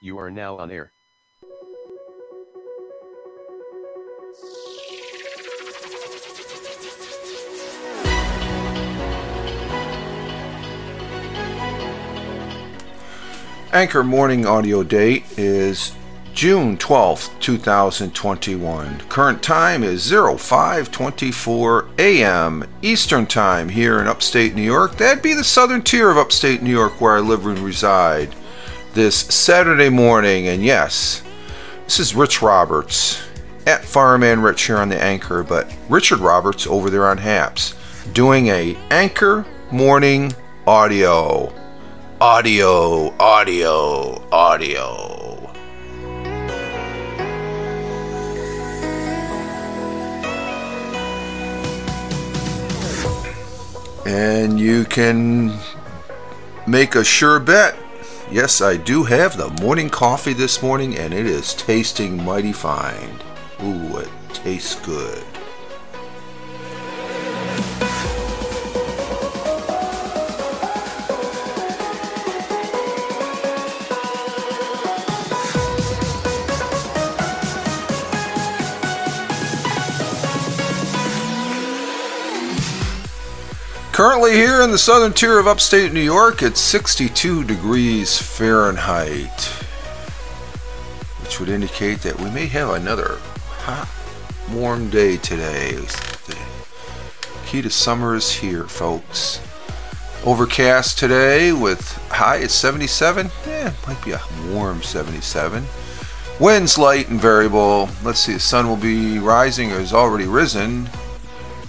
You are now on air. Anchor Morning Audio date is June 12th, 2021. Current time is 0524 a.m. Eastern Time here in upstate New York. That'd be the southern tier of upstate New York where I live and reside this Saturday morning. And yes, this is Rich Roberts at Fireman Rich here on the Anchor, but Richard Roberts over there on Haps doing a Anchor Morning Audio. Audio, audio, audio. And you can make a sure bet. Yes, I do have the morning coffee this morning, and it is tasting mighty fine. Ooh, it tastes good. Here in the southern tier of upstate New York, it's 62 degrees Fahrenheit, which would indicate that we may have another hot, warm day today. The key to summer is here, folks. Overcast today with high at 77. Yeah, might be a warm 77. Winds light and variable. Let's see, the sun will be rising or has already risen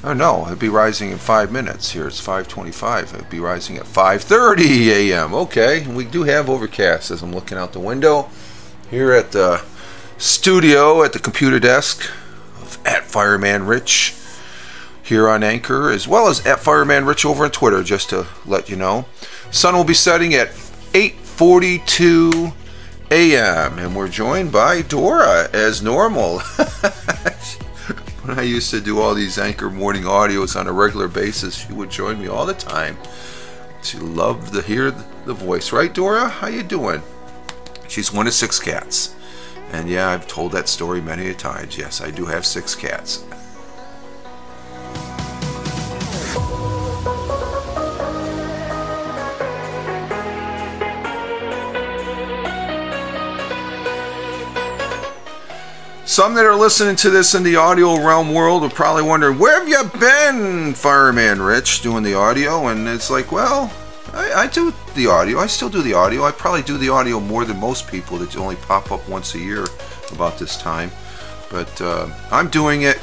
Oh no, it'd be rising in five minutes. Here it's 5:25. It'd be rising at 5:30 a.m. Okay, we do have overcast as I'm looking out the window here at the studio at the computer desk of at Fireman Rich here on Anchor, as well as at Fireman Rich over on Twitter. Just to let you know, sun will be setting at 8:42 a.m. and we're joined by Dora as normal. when I used to do all these anchor morning audios on a regular basis, she would join me all the time. She loved to hear the voice, right, Dora? How you doing? She's one of six cats, and yeah, I've told that story many a times. Yes, I do have six cats. Some that are listening to this in the audio realm world are probably wondering, where have you been, Fireman Rich, doing the audio? And it's like, well, I, I, do the audio. I still do the audio. I probably do the audio more than most people that only pop up once a year about this time. But uh, I'm doing it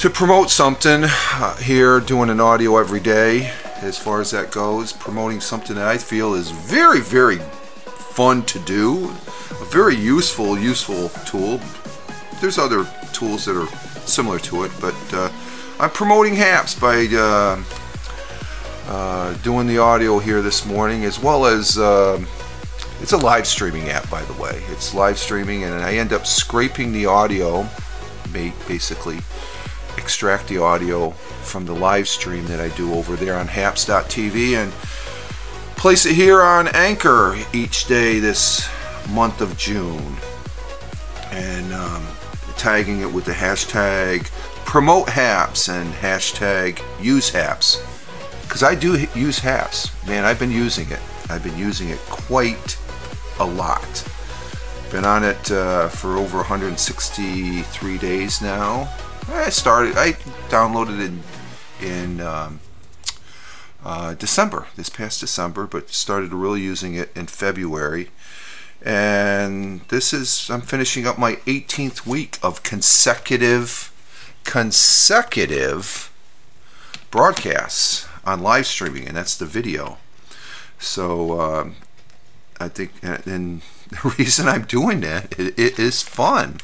to promote something uh, here, doing an audio every day as far as that goes, promoting something that I feel is very, very fun to do, very useful, useful tool. There's other tools that are similar to it, but uh, I'm promoting HAPS by uh, uh, doing the audio here this morning, as well as uh, it's a live streaming app, by the way. It's live streaming, and I end up scraping the audio, basically extract the audio from the live stream that I do over there on haps.tv and place it here on Anchor each day this month of June. And um, tagging it with the hashtag promote haps and hashtag use haps. Because I do use haps. Man, I've been using it. I've been using it quite a lot. Been on it uh, for over 163 days now. I started, I downloaded it in, um, uh, December, this past December, but started really using it in February. And this is, I'm finishing up my 18th week of consecutive, consecutive broadcasts on live streaming, and that's the video. So um, I think, and the reason I'm doing that, it, it is fun.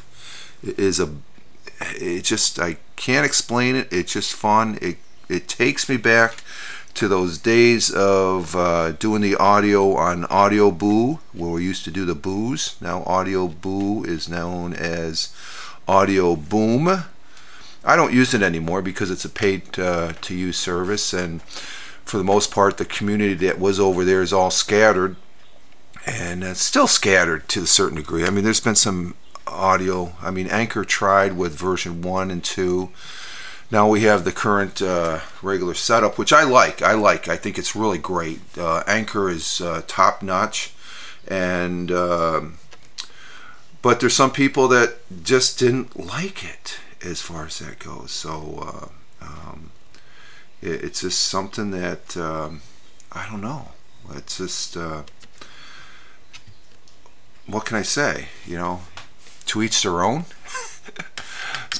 It is a, it just, I can't explain it. It's just fun. It, it takes me back to those days of uh, doing the audio on Audioboo, where we used to do the boos. Now Audioboo is known as Audio Boom. I don't use it anymore because it's a paid uh, to use service, and for the most part, the community that was over there is all scattered, and it's still scattered to a certain degree. I mean, there's been some audio. I mean, Anchor tried with version one and two. Now we have the current uh, regular setup, which I like. I like. I think it's really great. Uh, Anchor is uh, top notch, and um, but there's some people that just didn't like it as far as that goes. So uh, um, it, it's just something that um, I don't know. It's just uh, what can I say? You know, to each their own.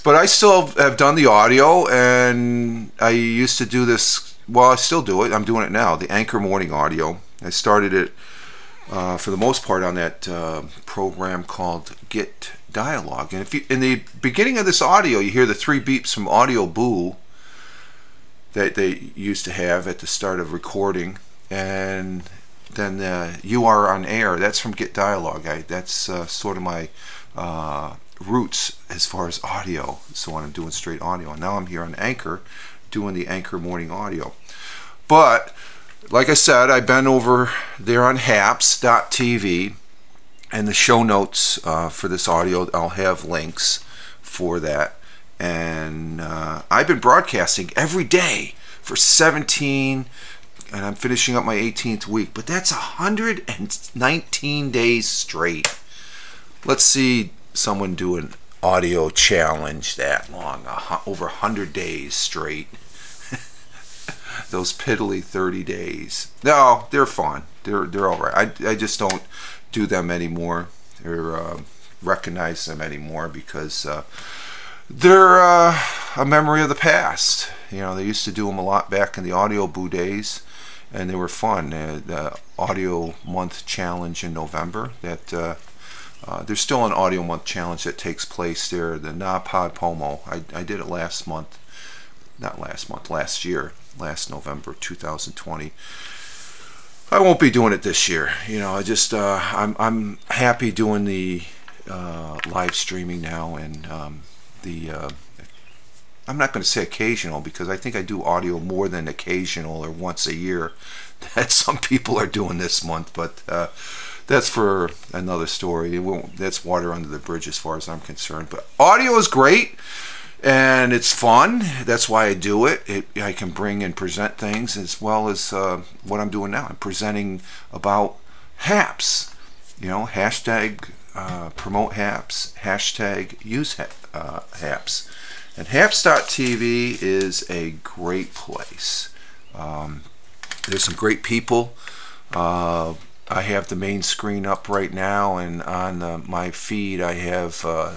But I still have done the audio, and I used to do this. Well, I still do it. I'm doing it now. The Anchor Morning Audio. I started it uh, for the most part on that uh, program called Get Dialogue. And if you, in the beginning of this audio, you hear the three beeps from Audio Boo that they used to have at the start of recording, and then uh, you are on air. That's from Get Dialogue. I, that's uh, sort of my uh, roots as far as audio. So when I'm doing straight audio, and now I'm here on Anchor, doing the Anchor morning audio. But like I said, I've been over there on Haps.tv, and the show notes uh, for this audio, I'll have links for that. And uh, I've been broadcasting every day for 17 and I'm finishing up my 18th week, but that's 119 days straight. Let's see someone do an audio challenge that long, over 100 days straight. Those piddly 30 days. No, they're fun. They're they're all right. I, I just don't do them anymore or uh, recognize them anymore because uh, they're uh, a memory of the past. You know, they used to do them a lot back in the audio boo days and they were fun. Uh, the audio month challenge in November that uh, uh, there's still an audio month challenge that takes place there. The NaPodPoMo. I, I did it last month, not last month, last year, last November 2020. I won't be doing it this year. You know, I just uh, I'm I'm happy doing the uh, live streaming now and um, the. Uh, I'm not going to say occasional because I think I do audio more than occasional or once a year that some people are doing this month, but that's for another story. that's water under the bridge as far as I'm concerned. But audio is great and it's fun. That's why I do it. it I can bring and present things as well as uh, what I'm doing now. I'm presenting about HAPS. You know, hashtag uh, promote HAPS, hashtag use uh, HAPS. And HAPS.tv is a great place. Um, there's some great people. I have the main screen up right now, and on my feed, I have uh,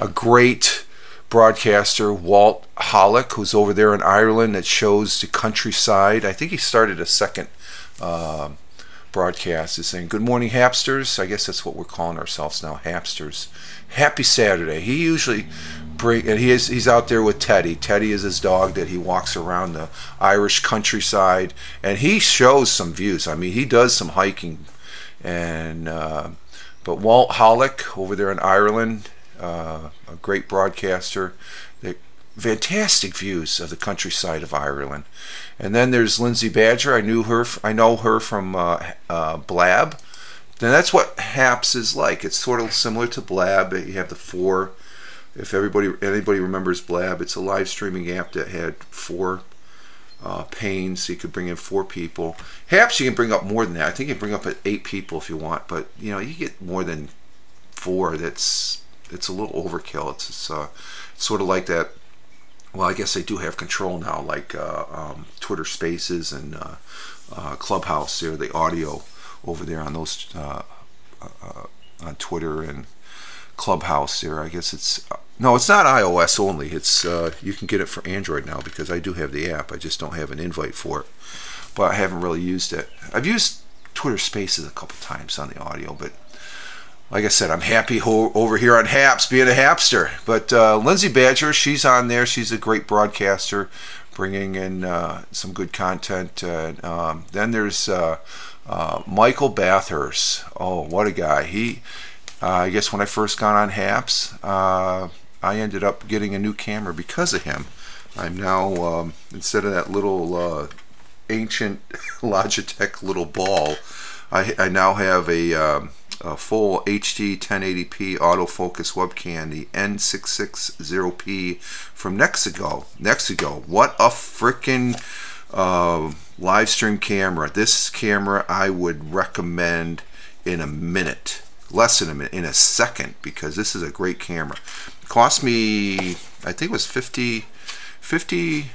a great broadcaster, Walt Hollick, who's over there in Ireland, that shows the countryside. I think he started a second uh, broadcast, is saying, Good morning, Hapsters. I guess that's what we're calling ourselves now, Hapsters. Happy Saturday. He usually bring, and he is he's out there with Teddy. Teddy is his dog that he walks around the Irish countryside, and he shows some views. I mean, he does some hiking, and uh, but Walt Hollick over there in Ireland, uh, a great broadcaster. The fantastic views of the countryside of Ireland, and then there's Lindsay Badger. I knew her. I know her from uh, uh Blab. Then that's what Haps is like. It's sort of similar to Blab. You have the four. If everybody anybody remembers Blab, it's a live streaming app that had four uh, panes. So you could bring in four people. Haps you can bring up more than that. I think you can bring up eight people if you want. But you know you get more than four. That's it's a little overkill. It's, it's, uh, it's sort of like that. Well, I guess they do have control now, like uh, um, Twitter Spaces and uh, uh, Clubhouse. There, the audio over there on those uh, uh, on Twitter and Clubhouse. There, I guess it's no, it's not iOS only. It's uh, you can get it for Android now because I do have the app. I just don't have an invite for it, but I haven't really used it. I've used Twitter Spaces a couple times on the audio, but like I said, I'm happy ho- over here on Haps being a Hapster. But uh, Lindsay Badger, she's on there. She's a great broadcaster, bringing in uh, some good content. Uh, um, then there's uh, uh, Michael Bathurst. Oh, what a guy! He, uh, I guess, when I first got on Haps, I ended up getting a new camera because of him. I'm now um, instead of that little ancient Logitech little ball, I, I now have a, um, a full HD 1080p autofocus webcam, the N660p from Nexigo. Nexigo, what a freaking uh, live stream camera. This camera I would recommend in a minute, less than a minute, in a second, because this is a great camera. It cost me, I think it was 50, 50,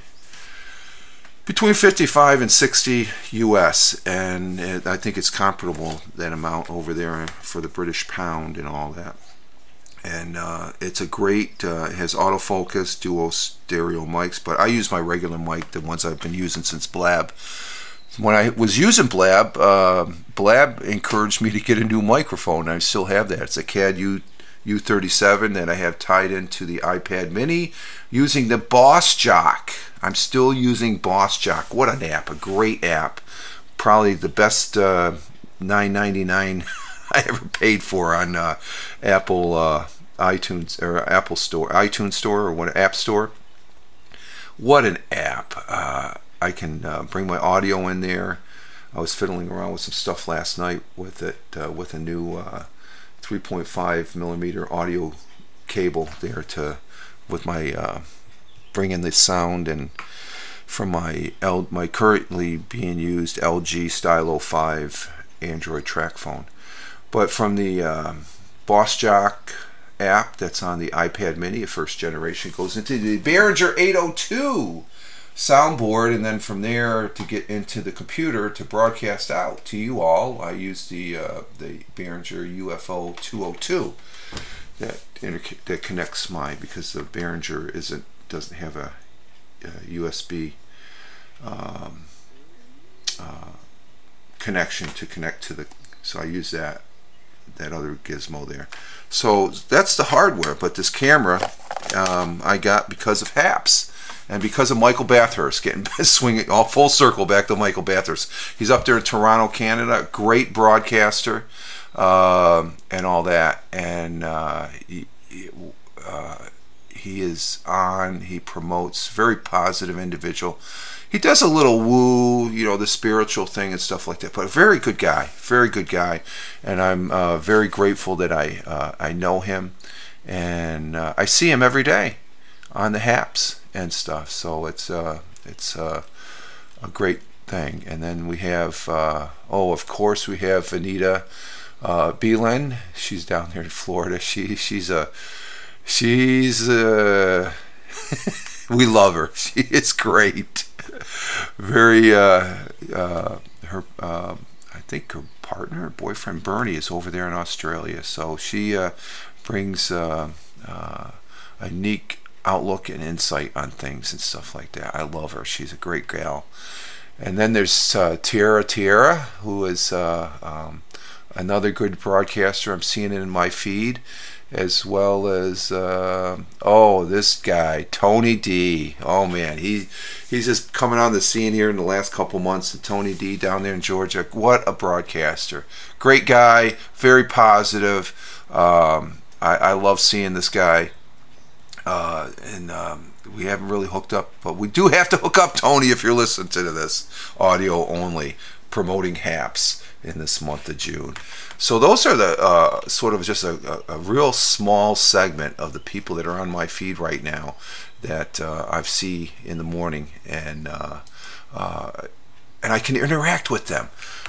between 55 and 60 US, and it, I think it's comparable that amount over there for the British pound and all that. And uh, it's a great, uh, has autofocus, dual stereo mics, but I use my regular mic, the ones I've been using since Blab when I was using Blab, uh, Blab encouraged me to get a new microphone. I still have that. It's a CAD U U37 that I have tied into the iPad Mini using the Boss Jock. I'm still using Boss Jock. What an app! A great app. Probably the best uh, 9.99 I ever paid for on uh, Apple uh, iTunes or Apple Store, iTunes Store or what App Store. What an app! Uh, I can uh, bring my audio in there. I was fiddling around with some stuff last night with it uh, with a new uh, 3.5 millimeter audio cable there to with my uh, bringing the sound and from my L, my currently being used LG Stylo 5 Android TracFone. But from the uh, Boss Jock app that's on the iPad Mini, first generation, goes into the Behringer 802 soundboard and then from there to get into the computer to broadcast out to you all I use the uh, the Behringer UFO 202 that that connects my because the Behringer isn't doesn't have a, a USB um, uh, connection to connect to the so I use that that other gizmo there. So that's the hardware but this camera um, I got because of HAPS and because of Michael Bathurst getting swinging all full circle back to Michael Bathurst. He's up there in Toronto, Canada. Great broadcaster uh, and all that, and uh, he, uh, he is on. He promotes very positive individual. He does a little woo, you know, the spiritual thing and stuff like that. But a very good guy, very good guy, and I'm uh, very grateful that I uh, I know him, and uh, I see him every day on the Haps and stuff. So it's uh, it's uh, a great thing. And then we have uh, oh, of course we have Anita uh, Beelan. She's down here in Florida. She she's a she's uh, we love her. She is great. Very uh, uh, her. Uh, I think her partner, boyfriend Bernie, is over there in Australia. So she brings a unique outlook and insight on things and stuff like that. I love her. She's a great gal. And then there's uh, Tierra Tierra, who is uh, um, another good broadcaster. I'm seeing it in my feed, as well as uh, oh, this guy Tony D. Oh man, he he's just coming on the scene here in the last couple months. And Tony D. down there in Georgia, what a broadcaster! Great guy, very positive. Um, I, I love seeing this guy uh, and um, we haven't really hooked up, but we do have to hook up, Tony, if you're listening to this audio only, promoting HAPS in this month of June. So those are the uh, sort of just a, a, a, real small segment of the people that are on my feed right now that uh, I see in the morning, and uh, uh, and I can interact with them.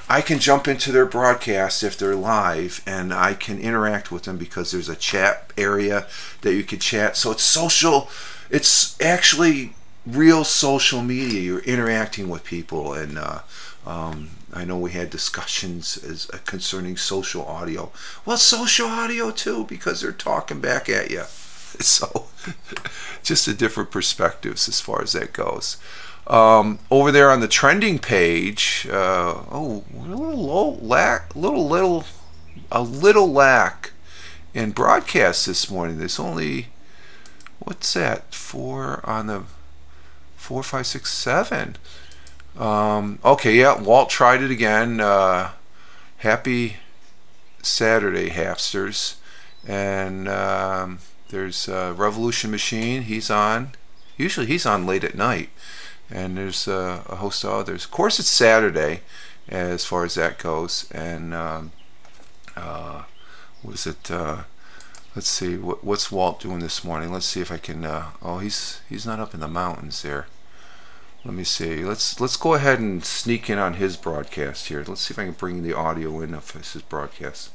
I can jump into their broadcast if they're live and I can interact with them because there's a chat area that you can chat. So it's social, it's actually real social media. You're interacting with people, and uh, um, I know we had discussions as uh, concerning social audio. Well, social audio too because they're talking back at you. So, just a different perspectives as far as that goes. Um, over there on the trending page, uh, oh, a little low, lack, little little, a little lack in broadcast this morning. There's only what's that? Four on the four, five, six, seven. Um, okay, yeah, Walt tried it again. Uh, happy Saturday, Hapsters, and um, there's uh, Revolution Machine. He's on. Usually he's on late at night. And there's uh, a host of others. Of course, it's Saturday as far as that goes. And um, uh, was it? Uh, let's see. What, what's Walt doing this morning? Let's see if I can. Uh, oh, he's he's not up in the mountains there. Let me see. Let's let's go ahead and sneak in on his broadcast here. Let's see if I can bring the audio in of his broadcast.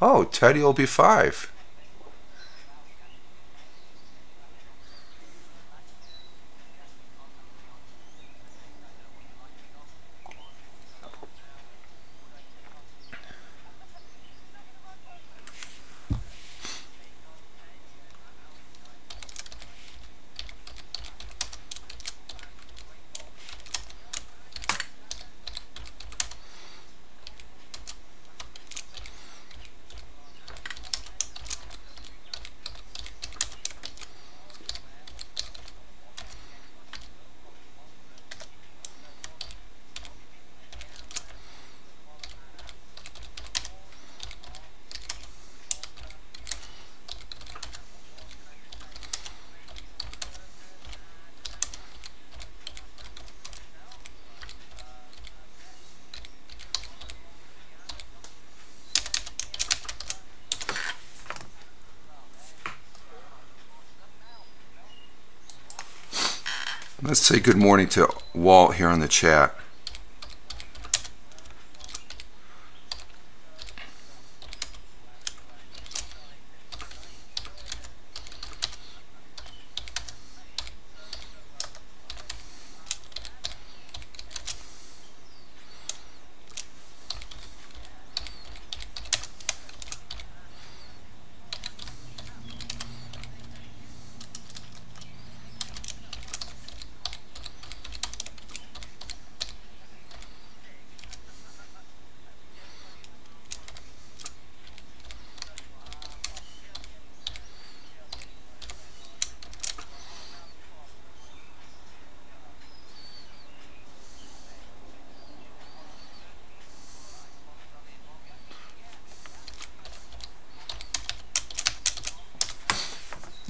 Oh, Teddy will be five. Let's say good morning to Walt here on the chat.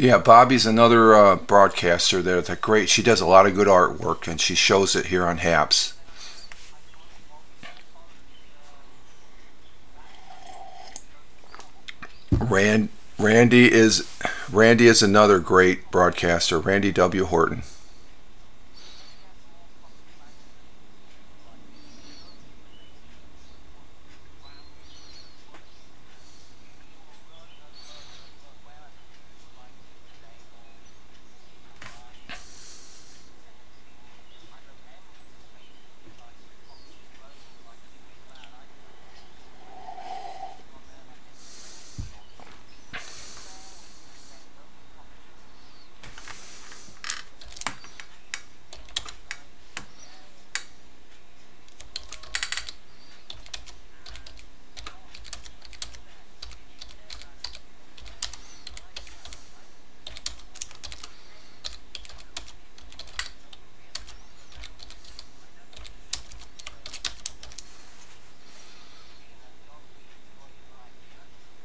Yeah, Bobby's another uh, broadcaster there. That great. She does a lot of good artwork, and she shows it here on Haps. Rand Randy is Randy is another great broadcaster. Randy W. Horton.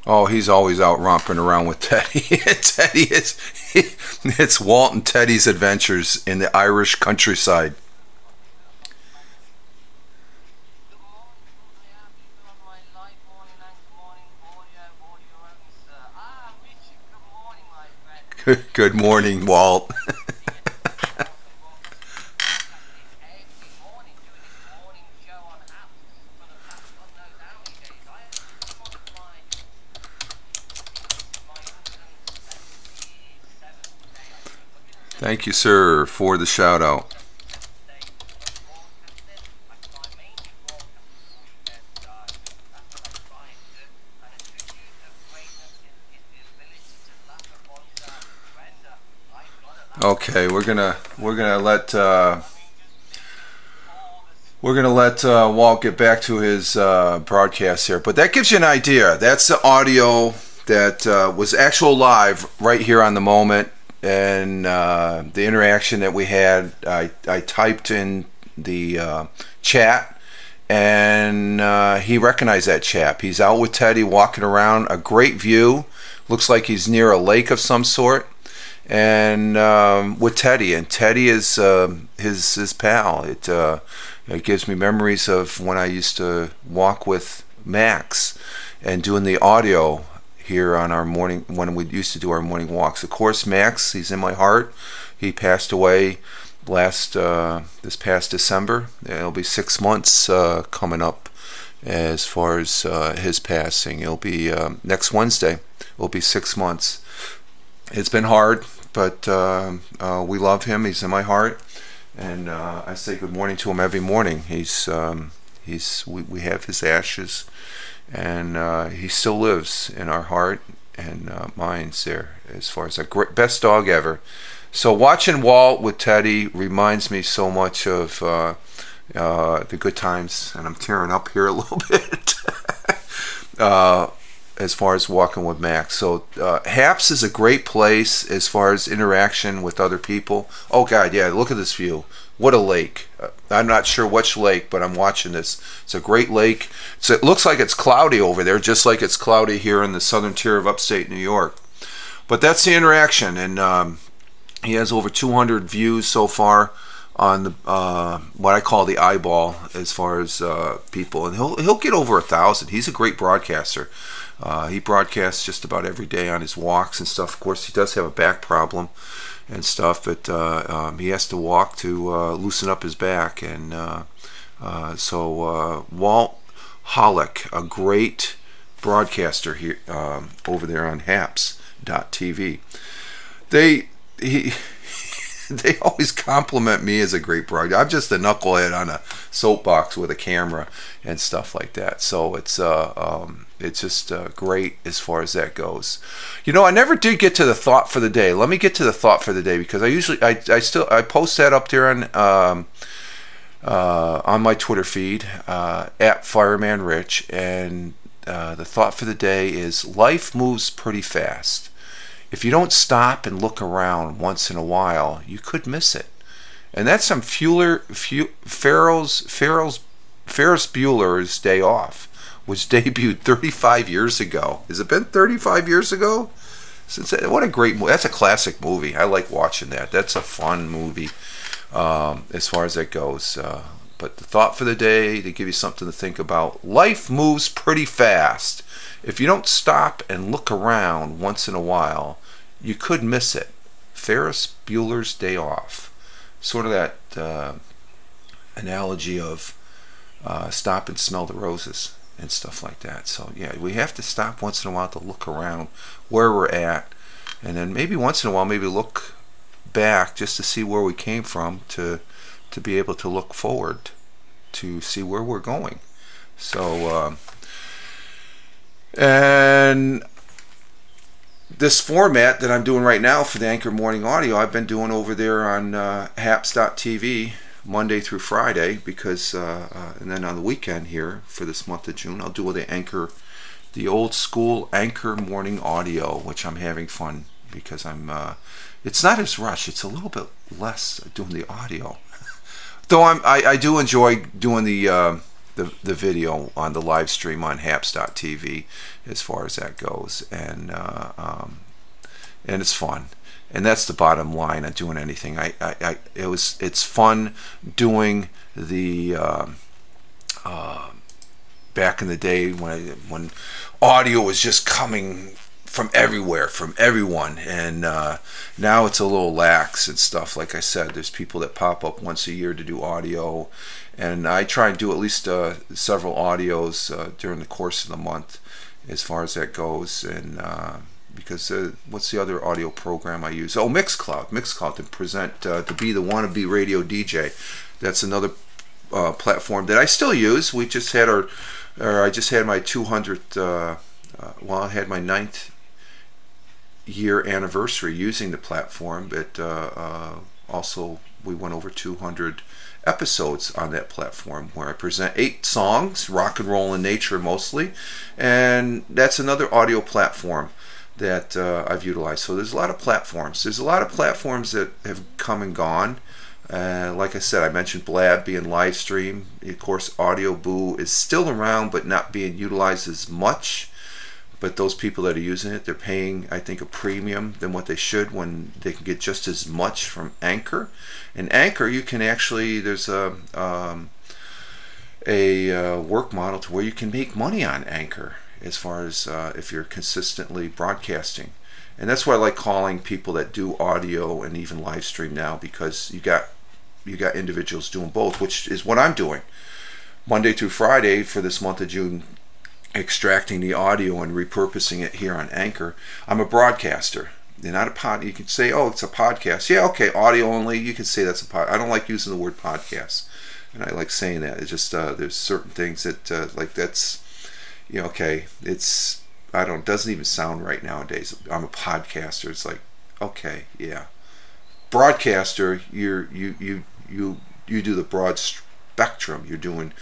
Oh, he's always out romping around with Teddy. Teddy is it's Walt and Teddy's adventures in the Irish countryside. Good morning, Walt. Thank you, sir, for the shout out. Okay, we're gonna we're gonna let uh, we're gonna let uh, Walt get back to his uh, broadcast here, but that gives you an idea. That's the audio that uh, was actual live right here on the moment and uh, the interaction that we had. I, I typed in the uh, chat and uh, he recognized that chap. He's out with Teddy, walking around. A great view. Looks like he's near a lake of some sort, and um, with Teddy. And Teddy is uh, his his pal. It uh, it gives me memories of when I used to walk with Max and doing the audio here on our morning when we used to do our morning walks. Of course, Max, he's in my heart. He passed away last uh, this past December. It'll be six months uh, coming up as far as uh, his passing. It'll be um, next Wednesday. It'll be six months. It's been hard, but um, uh, we love him. He's in my heart, and uh, I say good morning to him every morning. He's um, he's we, we have his ashes, and uh, he still lives in our heart and minds there. As far as a great, best dog ever. So watching Walt with Teddy reminds me so much of uh, uh, the good times, and I'm tearing up here a little bit. uh, as far as walking with Max, so uh, Haps is a great place as far as interaction with other people. Oh God, yeah! Look at this view. What a lake! Uh, I'm not sure which lake, but I'm watching this. It's a great lake. So it looks like it's cloudy over there, just like it's cloudy here in the southern tier of upstate New York. But that's the interaction, and um, he has over 200 views so far on the uh, what I call the eyeball as far as uh, people, and he'll he'll get over a thousand. He's a great broadcaster. Uh, he broadcasts just about every day on his walks and stuff. Of course, he does have a back problem and stuff, but uh, um, he has to walk to uh, loosen up his back. And uh, so Walt Hollick, a great broadcaster here um, over there on Haps.tv. They he they always compliment me as a great broadcaster. I'm just a knucklehead on a soapbox with a camera and stuff like that. So it's uh, um, it's just uh, great as far as that goes. You know, I never did get to the thought for the day. Let me get to the thought for the day because I usually I, I still I post that up there on um, uh, on my Twitter feed uh, at Fireman Rich, and uh, the thought for the day is life moves pretty fast if you don't stop and look around once in a while, you could miss it. And that's some Fuller, Fu, Ferrell's, Ferrell's, Ferris Bueller's Day Off, which debuted 35 years ago. Has it been 35 years ago? Since what a great movie! That's a classic movie. I like watching that. That's a fun movie um, as far as that goes. Uh, but the thought for the day to give you something to think about: life moves pretty fast. If you don't stop and look around once in a while, you could miss it. Ferris Bueller's Day Off. Sort of that uh, analogy of uh, stop and smell the roses and stuff like that. So, yeah, we have to stop once in a while to look around where we're at. And then maybe once in a while, maybe look back just to see where we came from to, to be able to look forward to see where we're going. So, um, and this format that I'm doing right now for the Anchor Morning Audio, I've been doing over there on uh, haps.tv Monday through Friday because, uh, uh, and then on the weekend here for this month of June, I'll do the Anchor, the old school Anchor Morning Audio, which I'm having fun because I'm, uh, it's not as rush, it's a little bit less doing the audio. Though I'm, I, I do enjoy doing the, uh, the, the video on the live stream on haps.tv as far as that goes and uh, um, and it's fun and that's the bottom line on doing anything I, I, I it was it's fun doing the uh, uh, back in the day when when audio was just coming from everywhere, from everyone, and uh, now it's a little lax and stuff. Like I said, there's people that pop up once a year to do audio, and I try and do at least uh, several audios uh, during the course of the month, as far as that goes. And uh, because uh, what's the other audio program I use? Oh, Mixcloud, Mixcloud to present uh, to be the wannabe radio DJ. That's another uh, platform that I still use. We just had our, or I just had my 200th. well, I had my ninth year anniversary using the platform, but also we went over 200 episodes on that platform where I present eight songs, rock and roll in nature mostly, and that's another audio platform that uh, I've utilized. So there's a lot of platforms. There's a lot of platforms that have come and gone. Uh, like I said, I mentioned Blab being live stream. Of course, Audio Boo is still around, but not being utilized as much. But those people that are using it, they're paying, I think, a premium than what they should when they can get just as much from Anchor. And Anchor, you can actually there's a um, a uh, work model to where you can make money on Anchor as far as uh, if you're consistently broadcasting. And that's why I like calling people that do audio and even live stream now because you got you got individuals doing both, which is what I'm doing. Monday through Friday for this month of June, extracting the audio and repurposing it here on Anchor. I'm a broadcaster. You're not a pod. You can say, "Oh, it's a podcast." Yeah, okay, audio only. You can say that's a pod. I don't like using the word podcast, and I like saying that. It's just uh, there's certain things that uh, like that's, you know, okay, it's I don't doesn't even sound right nowadays. I'm a podcaster. It's like, okay, yeah, broadcaster. You're you you you you do the broad spectrum. You're doing,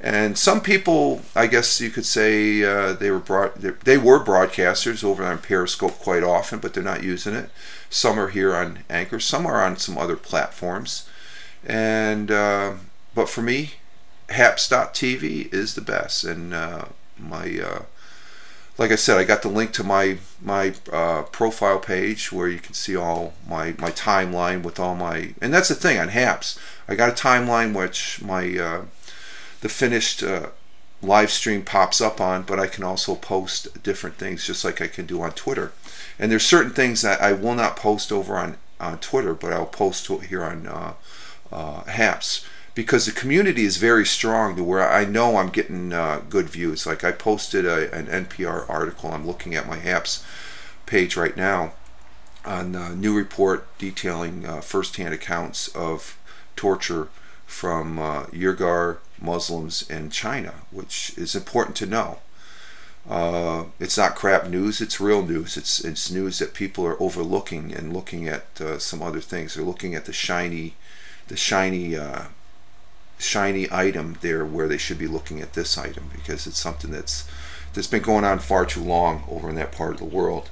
and some people, I guess you could say, uh, they were broad, they were broadcasters over on Periscope quite often, but they're not using it. Some are here on Anchor. Some are on some other platforms, and uh, but for me, Haps.tv is the best, and uh, my uh, like I said, I got the link to my my uh, profile page where you can see all my my timeline with all my and that's the thing on Haps. I got a timeline which my uh, the finished uh, live stream pops up on, but I can also post different things just like I can do on Twitter. And there's certain things that I will not post over on on Twitter, but I'll post here on uh, uh, Haps because the community is very strong to where I know I'm getting uh, good views. Like I posted a, an NPR article. I'm looking at my Haps page right now on a new report detailing uh, firsthand accounts of torture from uh, Uyghur Muslims in China, which is important to know. Uh, it's not crap news; it's real news. It's it's news that people are overlooking and looking at uh, some other things. They're looking at the shiny, the shiny uh, shiny item there where they should be looking at this item because it's something that's that's been going on far too long over in that part of the world.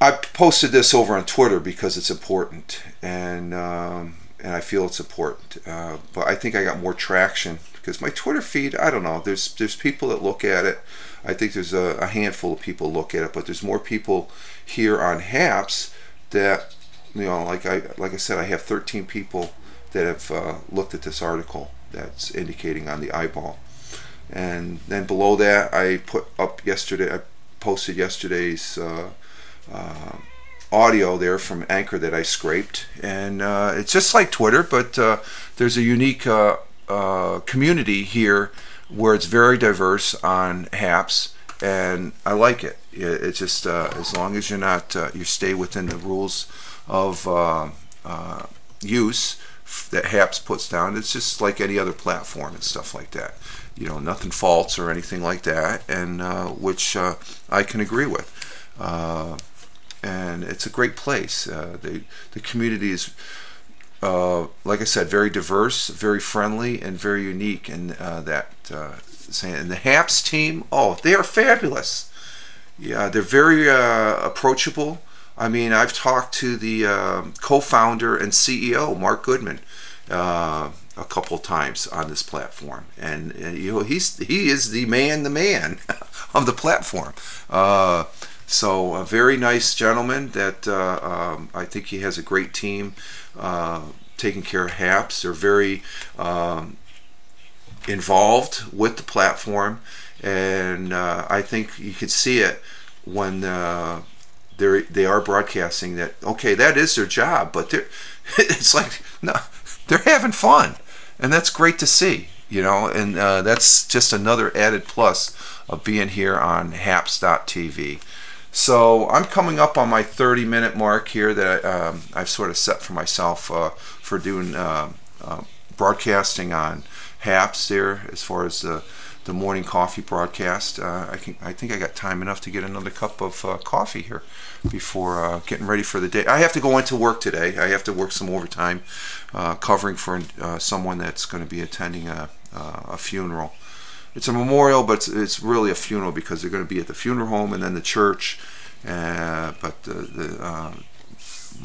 I posted this over on Twitter because it's important and um, and I feel it's important. Uh, but I think I got more traction because my Twitter feed, I don't know. There's there's people that look at it. I think there's a, a handful of people look at it, but there's more people here on Haps that you know, like I like I said, I have 13 people that have uh, looked at this article that's indicating on the eyeball. And then below that, I put up yesterday, I posted yesterday's uh, uh, audio there from Anchor that I scraped. And uh, it's just like Twitter, but uh, there's a unique uh, community here where it's very diverse on Haps. And I like it. It's just as long as you're not, you stay within the rules of use that Haps puts down. It's just like any other platform and stuff like that. You know, nothing false or anything like that, and uh, which uh, I can agree with. Uh, and it's a great place. Uh, the the community is, uh, like I said, very diverse, very friendly, and very unique. And uh, that saying, and the Haps team, oh, they are fabulous. Yeah, they're very approachable I mean, I've talked to the uh, co-founder and CEO, Mark Goodman, uh, a couple times on this platform, and, you know he's he is the man, the man of the platform. Uh, so a very nice gentleman that uh, um, I think he has a great team uh, taking care of Haps. They're very um, involved with the platform, and uh, I think you could see it when they they are broadcasting that okay that is their job but they're it's like no they're having fun and that's great to see you know and uh, that's just another added plus of being here on haps.tv so i'm coming up on my 30 minute mark here that I, um, i've sort of set for myself uh, for doing uh, uh broadcasting on haps there as far as the the morning coffee broadcast. Uh, I can I think I got time enough to get another cup of uh, coffee here before uh, getting ready for the day. I have to go into work today. I have to work some overtime uh, covering for uh, someone that's going to be attending a, a funeral. It's a memorial, but it's, it's, really a funeral because they're going to be at the funeral home and then the church. but the, the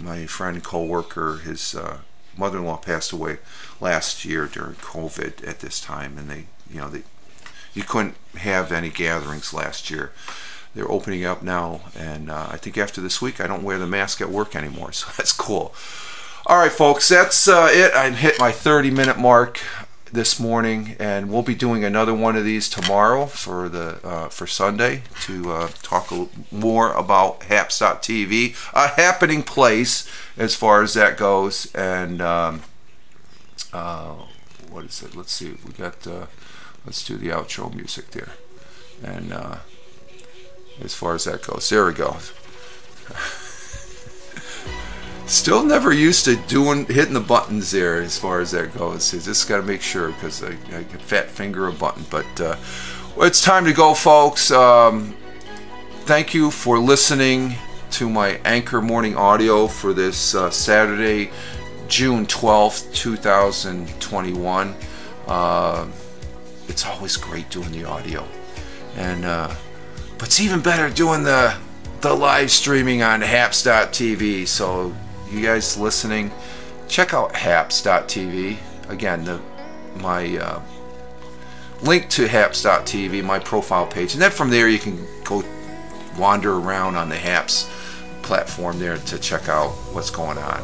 my friend co-worker, his mother-in-law passed away last year during COVID at this time, and they, you know, they you couldn't have any gatherings last year. They're opening up now, and uh, I think after this week, I don't wear the mask at work anymore, so that's cool. All right, folks, that's uh, it. I hit my 30 minute mark this morning, and we'll be doing another one of these tomorrow for the uh, for Sunday to uh, talk more about Haps.tv, a happening place as far as that goes. And um, uh, what is it? Let's see. We got. Uh, let's do the outro music there, and uh, as far as that goes, there we go. Still never used to doing hitting the buttons there as far as that goes. You just got to make sure because I, I can fat finger a button. But uh, it's time to go, folks. Um, thank you for listening to my Anchor Morning Audio for this uh, Saturday, June 12th, 2021. Uh, it's always great doing the audio. And uh, but it's even better doing the the live streaming on haps.tv. So you guys listening, check out haps.tv. Again, the my uh, link to haps.tv, my profile page, and then from there you can go wander around on the Haps platform there to check out what's going on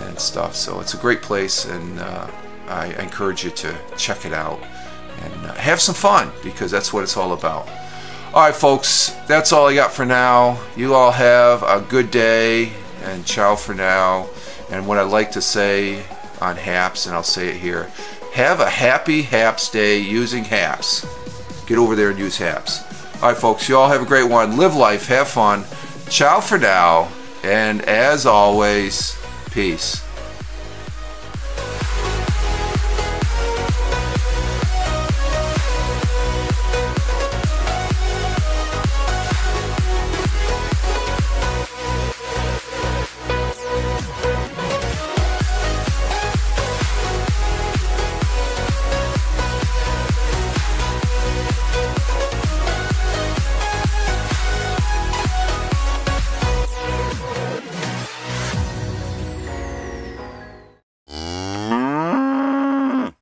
and stuff. So it's a great place, and uh, I encourage you to check it out and uh, have some fun because that's what it's all about. All right, folks, that's all I got for now. You all have a good day and ciao for now. And what I like to say on Haps, and I'll say it here have a happy Haps day using Haps. Get over there and use Haps. All right, folks, you all have a great one. Live life, have fun. Ciao for now. And as always, peace.